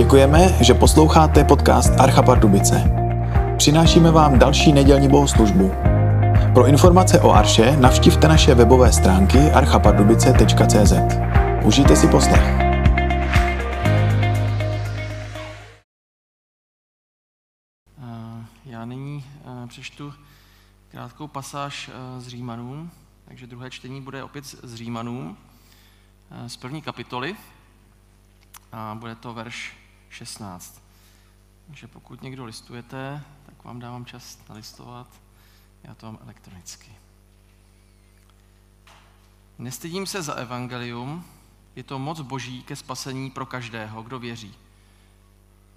Děkujeme, že posloucháte podcast Archa Pardubice. Přinášíme vám další nedělní bohoslužbu. Pro informace o Arše navštivte naše webové stránky archapardubice.cz. Užijte si poslech. Já nyní eh, přečtu krátkou pasáž eh, z Římanů, takže druhé čtení bude opět z Římanů, eh, z první kapitoly a bude to verš 16. Takže pokud někdo listujete, tak vám dávám čas nalistovat, já to mám elektronicky. Nestydím se za evangelium, je to moc boží ke spasení pro každého, kdo věří.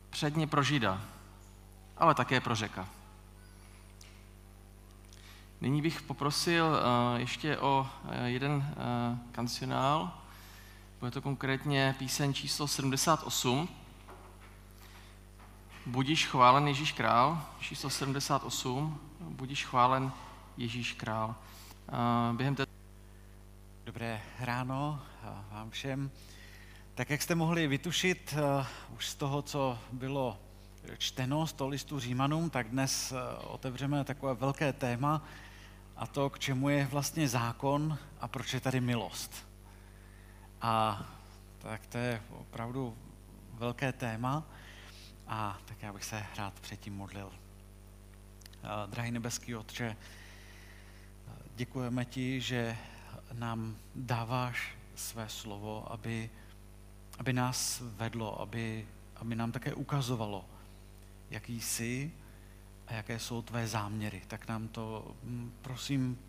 Předně pro žida, ale také pro řeka. Nyní bych poprosil uh, ještě o uh, jeden uh, kancionál. Bude to konkrétně píseň číslo 78. Budíš chválen Ježíš král, číslo 78. Budíš chválen Ježíš král. Uh, během té... Dobré ráno vám všem. Tak jak jste mohli vytušit uh, už z toho, co bylo čteno z toho listu Římanům, tak dnes otevřeme takové velké téma a to, k čemu je vlastně zákon a proč je tady milost. A tak to je opravdu velké téma a tak já bych se rád předtím modlil. Uh, drahý nebeský Otče, děkujeme ti, že nám dáváš své slovo, aby, aby nás vedlo, aby, aby nám také ukazovalo, jaký jsi a jaké jsou tvé záměry. Tak nám to, prosím,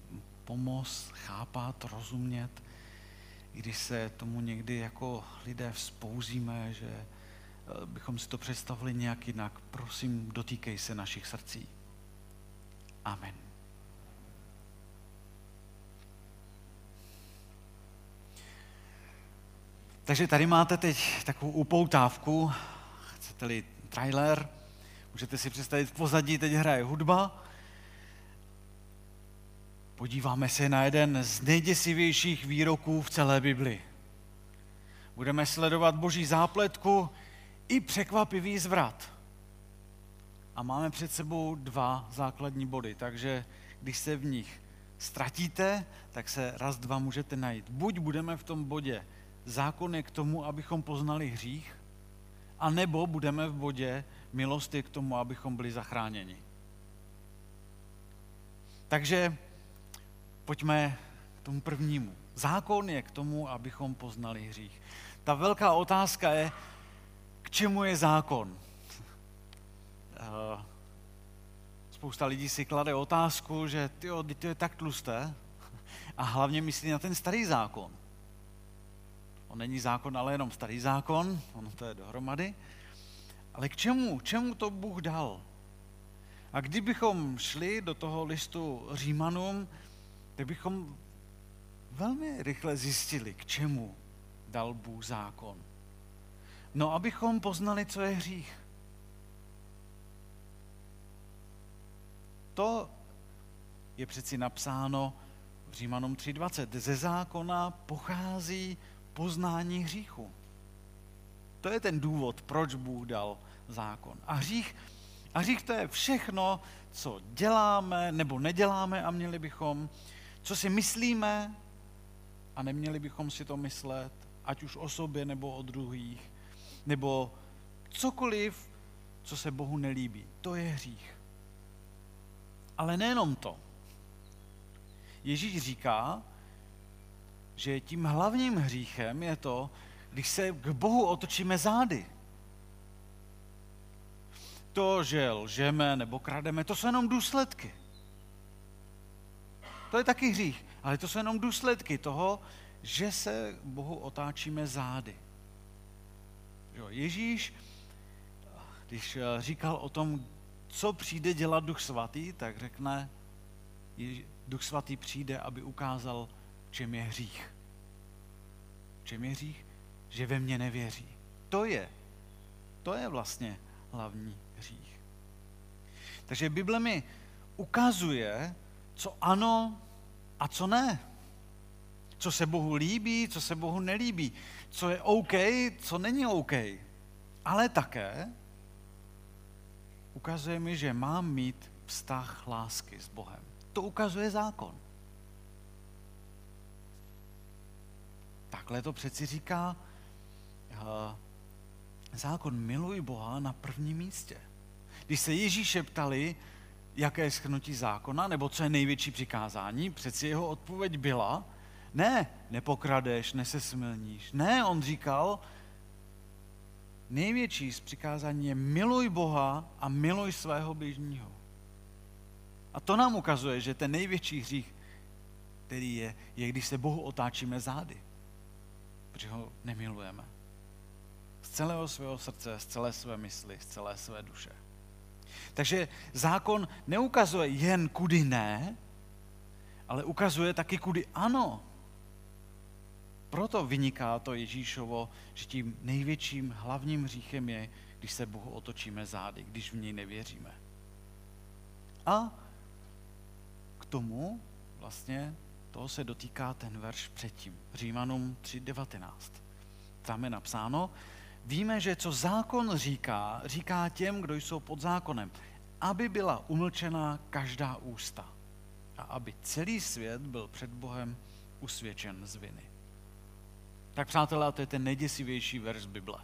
pomoz chápat, rozumět, i když se tomu někdy jako lidé vzpouzíme, že bychom si to představili nějak jinak. Prosím, dotýkej se našich srdcí. Amen. Takže tady máte teď takovou upoutávku, chcete-li trailer, můžete si představit v pozadí, teď hraje hudba. Podíváme se na jeden z nejděsivějších výroků v celé Bibli. Budeme sledovat boží zápletku i překvapivý zvrat. A máme před sebou dva základní body, takže když se v nich ztratíte, tak se raz, dva můžete najít. Buď budeme v tom bodě zákon je k tomu, abychom poznali hřích, a nebo budeme v bodě milosti k tomu, abychom byli zachráněni. Takže pojďme k tomu prvnímu. Zákon je k tomu, abychom poznali hřích. Ta velká otázka je, čemu je zákon? Spousta lidí si klade otázku, že tyjo, to je tak tlusté a hlavně myslí na ten starý zákon. On není zákon, ale jenom starý zákon, ono to je dohromady. Ale k čemu? Čemu to Bůh dal? A kdybychom šli do toho listu Římanům, tak bychom velmi rychle zjistili, k čemu dal Bůh zákon. No, abychom poznali, co je hřích. To je přeci napsáno v Římanům 3.20. Ze zákona pochází poznání hříchu. To je ten důvod, proč Bůh dal zákon. A hřích, a hřích to je všechno, co děláme nebo neděláme a měli bychom, co si myslíme a neměli bychom si to myslet, ať už o sobě nebo o druhých, nebo cokoliv, co se Bohu nelíbí. To je hřích. Ale nejenom to. Ježíš říká, že tím hlavním hříchem je to, když se k Bohu otočíme zády. To, že lžeme nebo krademe, to jsou jenom důsledky. To je taky hřích, ale to jsou jenom důsledky toho, že se Bohu otáčíme zády. Jo, Ježíš, když říkal o tom, co přijde dělat Duch Svatý, tak řekne, Duch Svatý přijde, aby ukázal, čem je hřích. Čem je hřích? Že ve mně nevěří. To je, to je vlastně hlavní hřích. Takže Bible mi ukazuje, co ano a co ne. Co se Bohu líbí, co se Bohu nelíbí. Co je OK, co není OK. ale také ukazuje mi, že mám mít vztah lásky s Bohem. To ukazuje zákon. Takhle to přeci říká uh, zákon miluj Boha na prvním místě. Když se Ježíše ptali, jaké je schrnutí zákona, nebo co je největší přikázání, přeci jeho odpověď byla, ne, nepokradeš, nesesmilníš. Ne, on říkal, největší z přikázání je miluj Boha a miluj svého bližního. A to nám ukazuje, že ten největší hřích, který je, je když se Bohu otáčíme zády. Protože ho nemilujeme. Z celého svého srdce, z celé své mysli, z celé své duše. Takže zákon neukazuje jen kudy ne, ale ukazuje taky kudy ano. Proto vyniká to Ježíšovo, že tím největším hlavním hříchem je, když se Bohu otočíme zády, když v něj nevěříme. A k tomu vlastně toho se dotýká ten verš předtím, Římanům 3.19. Tam je napsáno, víme, že co zákon říká, říká těm, kdo jsou pod zákonem, aby byla umlčena každá ústa a aby celý svět byl před Bohem usvědčen z viny. Tak přátelé, to je ten nejděsivější verš Bible.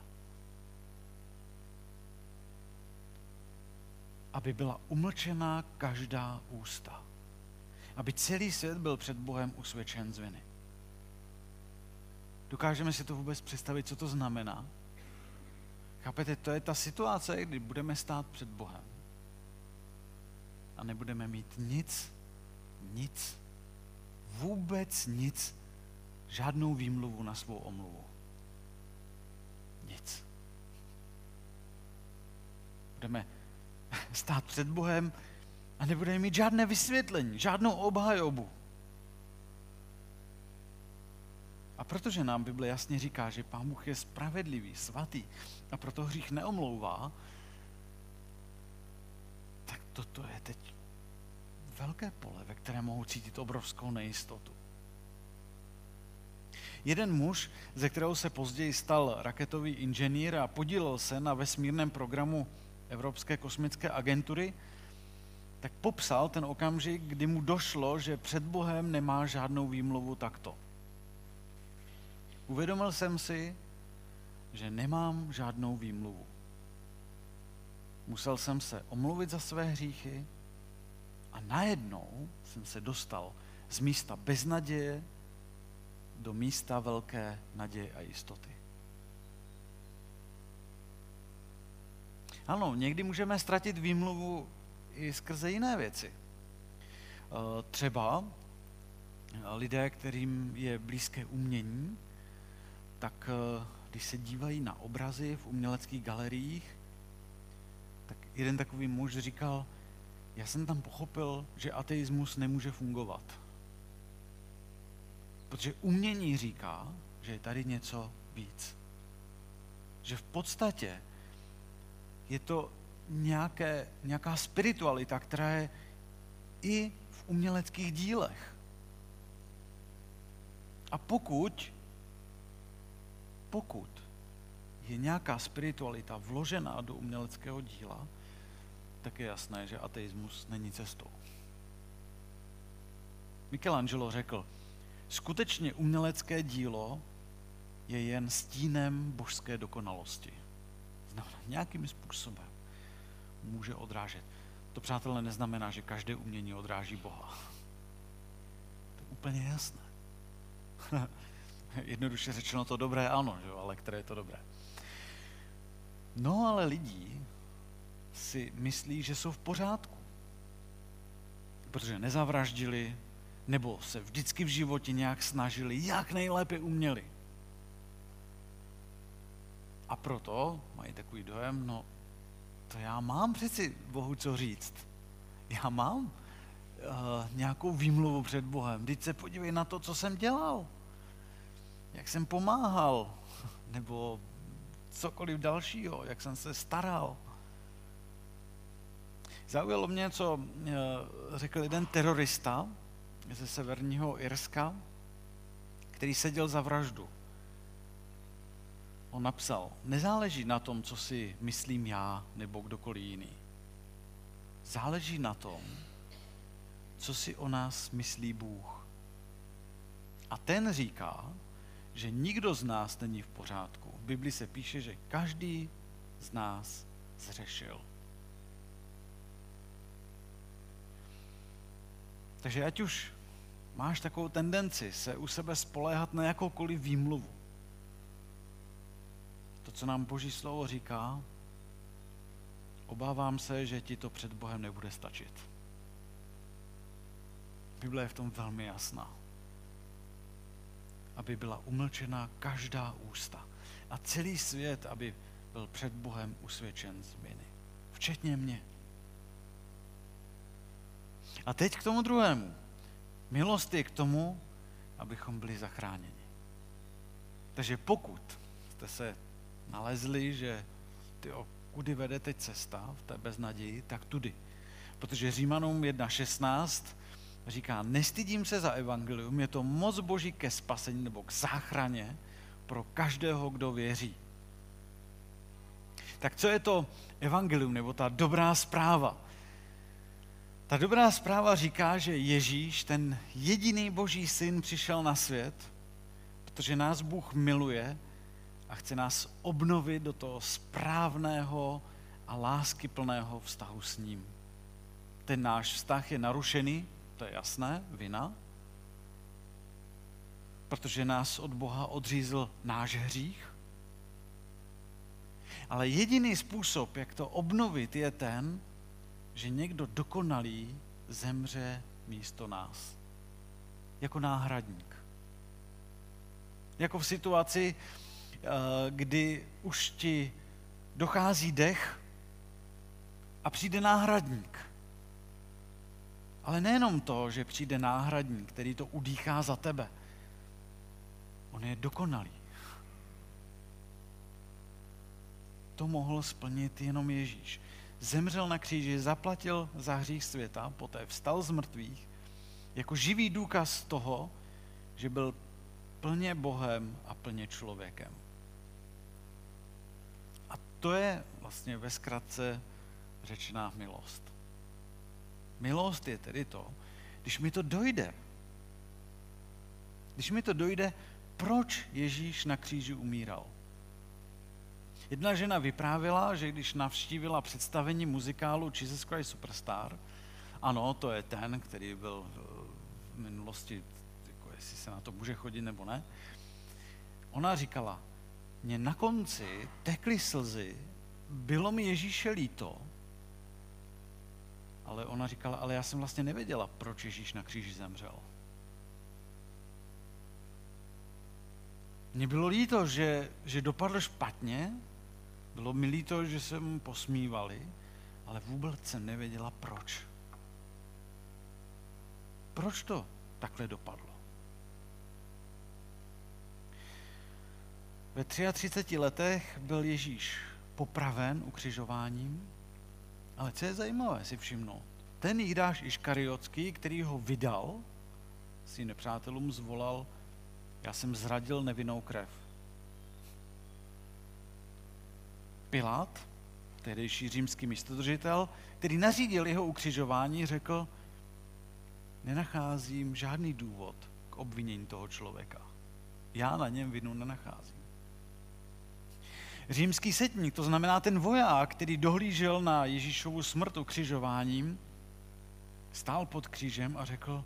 Aby byla umlčena každá ústa. Aby celý svět byl před Bohem usvědčen z viny. Dokážeme si to vůbec představit, co to znamená? Chápete, to je ta situace, kdy budeme stát před Bohem a nebudeme mít nic, nic, vůbec nic, žádnou výmluvu na svou omluvu. Nic. Budeme stát před Bohem a nebudeme mít žádné vysvětlení, žádnou obhajobu. A protože nám Bible jasně říká, že Pán Bůh je spravedlivý, svatý a proto hřích neomlouvá, tak toto je teď velké pole, ve které mohou cítit obrovskou nejistotu. Jeden muž, ze kterého se později stal raketový inženýr a podílel se na vesmírném programu Evropské kosmické agentury, tak popsal ten okamžik, kdy mu došlo, že před Bohem nemá žádnou výmluvu takto. Uvědomil jsem si, že nemám žádnou výmluvu. Musel jsem se omluvit za své hříchy a najednou jsem se dostal z místa beznaděje do místa velké naděje a jistoty. Ano, někdy můžeme ztratit výmluvu i skrze jiné věci. Eh, třeba lidé, kterým je blízké umění, tak eh, když se dívají na obrazy v uměleckých galeriích, tak jeden takový muž říkal, já jsem tam pochopil, že ateismus nemůže fungovat. Protože umění říká, že je tady něco víc. Že v podstatě je to nějaké, nějaká spiritualita, která je i v uměleckých dílech. A pokud, pokud je nějaká spiritualita vložená do uměleckého díla, tak je jasné, že ateismus není cestou. Michelangelo řekl, skutečně umělecké dílo je jen stínem božské dokonalosti. Znamená, nějakým způsobem může odrážet. To, přátelé, neznamená, že každé umění odráží Boha. To je úplně jasné. Jednoduše řečeno to dobré ano, že? ale které je to dobré. No ale lidí si myslí, že jsou v pořádku. Protože nezavraždili, nebo se vždycky v životě nějak snažili, jak nejlépe uměli. A proto mají takový dojem, no to já mám přeci Bohu co říct. Já mám uh, nějakou výmluvu před Bohem. Teď se podívej na to, co jsem dělal. Jak jsem pomáhal. Nebo cokoliv dalšího, jak jsem se staral. Zaujalo mě, co uh, řekl jeden terorista ze severního Irska, který seděl za vraždu. on napsal, nezáleží na tom, co si myslím já nebo kdokoliv jiný. Záleží na tom, co si o nás myslí Bůh. A ten říká, že nikdo z nás není v pořádku. V Bibli se píše, že každý z nás zřešil. Takže ať už máš takovou tendenci se u sebe spoléhat na jakoukoliv výmluvu, to, co nám Boží slovo říká, obávám se, že ti to před Bohem nebude stačit. Bible je v tom velmi jasná. Aby byla umlčena každá ústa. A celý svět, aby byl před Bohem usvědčen z viny. Včetně mě. A teď k tomu druhému. Milost je k tomu, abychom byli zachráněni. Takže pokud jste se nalezli, že ty kudy vede teď cesta v té beznaději, tak tudy. Protože Římanům 1.16 říká, nestydím se za evangelium, je to moc boží ke spasení nebo k záchraně pro každého, kdo věří. Tak co je to evangelium nebo ta dobrá zpráva? Ta dobrá zpráva říká, že Ježíš, ten jediný boží syn, přišel na svět, protože nás Bůh miluje a chce nás obnovit do toho správného a láskyplného vztahu s ním. Ten náš vztah je narušený, to je jasné, vina, protože nás od Boha odřízl náš hřích. Ale jediný způsob, jak to obnovit, je ten, že někdo dokonalý zemře místo nás. Jako náhradník. Jako v situaci, eh, kdy už ti dochází dech a přijde náhradník. Ale nejenom to, že přijde náhradník, který to udýchá za tebe. On je dokonalý. To mohl splnit jenom Ježíš zemřel na kříži, zaplatil za hřích světa, poté vstal z mrtvých, jako živý důkaz toho, že byl plně Bohem a plně člověkem. A to je vlastně ve zkratce řečená milost. Milost je tedy to, když mi to dojde, když mi to dojde, proč Ježíš na kříži umíral. Jedna žena vyprávěla, že když navštívila představení muzikálu Jesus Christ Superstar, ano, to je ten, který byl v minulosti, jako jestli se na to může chodit nebo ne, ona říkala, mě na konci tekly slzy, bylo mi Ježíše líto, ale ona říkala, ale já jsem vlastně nevěděla, proč Ježíš na kříži zemřel. Mně bylo líto, že, že dopadl špatně, bylo mi líto, že se mu posmívali, ale vůbec jsem nevěděla proč. Proč to takhle dopadlo? Ve 33 letech byl Ježíš popraven ukřižováním, ale co je zajímavé si všimnout, ten Jidáš Iškariotský, který ho vydal, si nepřátelům zvolal, já jsem zradil nevinnou krev. Pilát, tehdejší římský místodržitel, který nařídil jeho ukřižování, řekl, nenacházím žádný důvod k obvinění toho člověka. Já na něm vinu nenacházím. Římský setník, to znamená ten voják, který dohlížel na Ježíšovu smrt ukřižováním, stál pod křížem a řekl,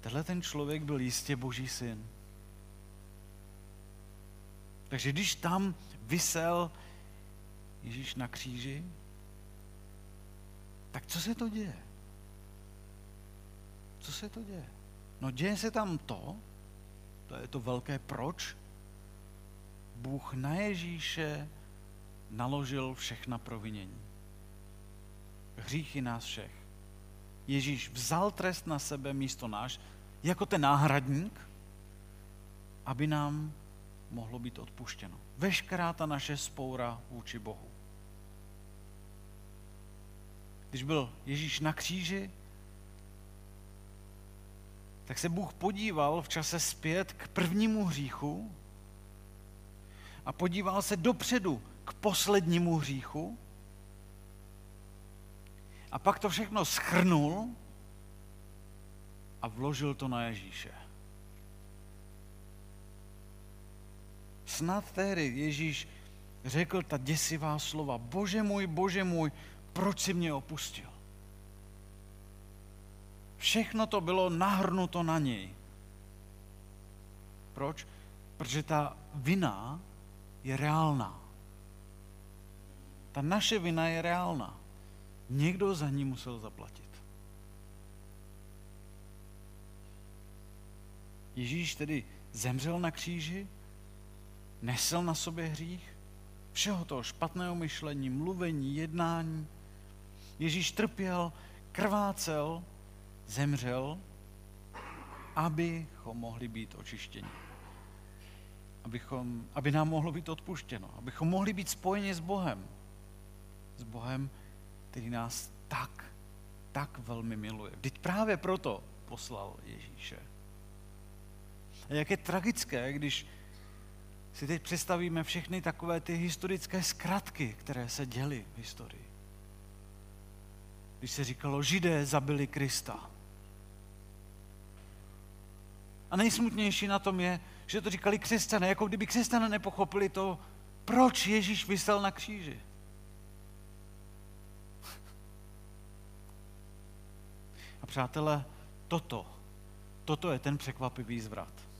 tenhle ten člověk byl jistě boží syn. Takže když tam vysel Ježíš na kříži, tak co se to děje? Co se to děje? No děje se tam to, to je to velké proč, Bůh na Ježíše naložil všechna provinění. Hříchy nás všech. Ježíš vzal trest na sebe místo náš, jako ten náhradník, aby nám mohlo být odpuštěno. Veškerá ta naše spoura vůči Bohu. Když byl Ježíš na kříži, tak se Bůh podíval v čase zpět k prvnímu hříchu a podíval se dopředu k poslednímu hříchu a pak to všechno schrnul a vložil to na Ježíše. Snad tehdy Ježíš řekl ta děsivá slova, bože můj, bože můj, proč si mě opustil? Všechno to bylo nahrnuto na něj. Proč? Protože ta vina je reálná. Ta naše vina je reálná. Někdo za ní musel zaplatit. Ježíš tedy zemřel na kříži, nesl na sobě hřích, všeho toho špatného myšlení, mluvení, jednání. Ježíš trpěl, krvácel, zemřel, abychom mohli být očištěni. Abychom, aby nám mohlo být odpuštěno, abychom mohli být spojeni s Bohem. S Bohem, který nás tak, tak velmi miluje. Vždyť právě proto poslal Ježíše. A jak je tragické, když si teď představíme všechny takové ty historické zkratky, které se děly v historii. Když se říkalo, židé zabili Krista. A nejsmutnější na tom je, že to říkali křesťané, jako kdyby křesťané nepochopili to, proč Ježíš vysel na kříži. A přátelé, toto, toto je ten překvapivý zvrat.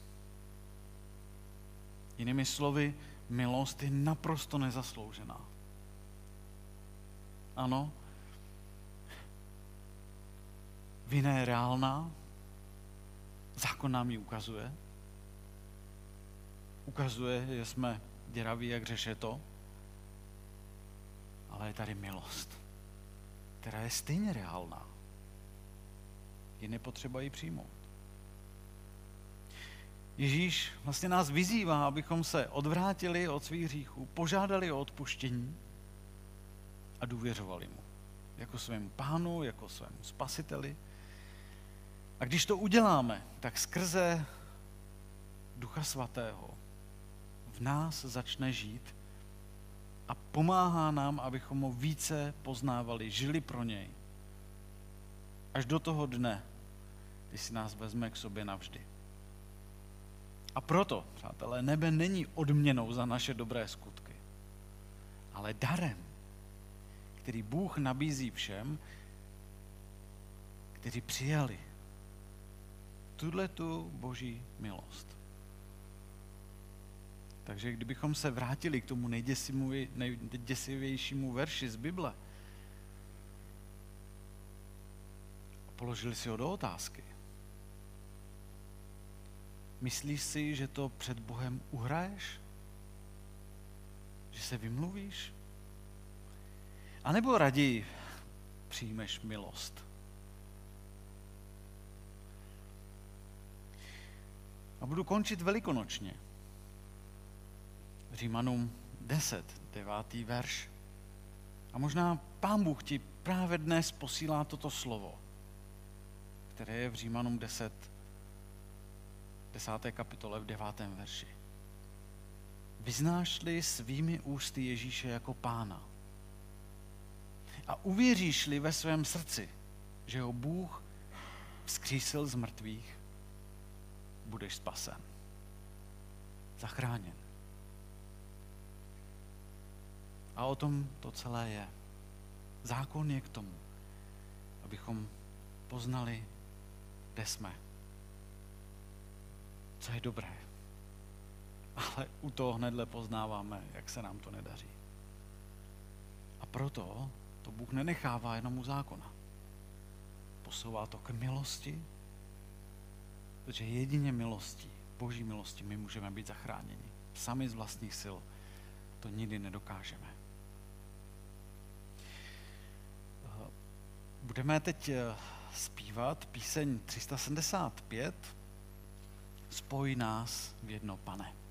Jinými slovy, milost je naprosto nezasloužená. Ano, vina je reálná, zákon nám ji ukazuje. Ukazuje, že jsme děraví, jak řeše to, ale je tady milost, která je stejně reálná. Je nepotřeba ji přijmout. Ježíš vlastně nás vyzývá, abychom se odvrátili od svých hříchů, požádali o odpuštění a důvěřovali mu. Jako svému pánu, jako svému spasiteli. A když to uděláme, tak skrze Ducha Svatého v nás začne žít a pomáhá nám, abychom ho více poznávali, žili pro něj. Až do toho dne, kdy si nás vezme k sobě navždy. A proto, přátelé, nebe není odměnou za naše dobré skutky, ale darem, který Bůh nabízí všem, kteří přijali tuhle tu boží milost. Takže kdybychom se vrátili k tomu nejděsivějšímu verši z Bible položili si ho do otázky, Myslíš si, že to před Bohem uhraješ? Že se vymluvíš? A nebo raději přijmeš milost? A budu končit velikonočně. Římanům 10, 9. verš. A možná Pán Bůh ti právě dnes posílá toto slovo, které je v Římanům 10, 10. kapitole v 9. verši. Vyznáš-li svými ústy Ježíše jako pána a uvěříš-li ve svém srdci, že ho Bůh vzkřísil z mrtvých, budeš spasen. Zachráněn. A o tom to celé je. Zákon je k tomu, abychom poznali, kde jsme co je dobré. Ale u toho hnedle poznáváme, jak se nám to nedaří. A proto to Bůh nenechává jenom u zákona. Posouvá to k milosti, protože jedině milostí, boží milosti, my můžeme být zachráněni. Sami z vlastních sil to nikdy nedokážeme. Budeme teď eh, zpívat píseň 375, spoj nás v jedno, pane.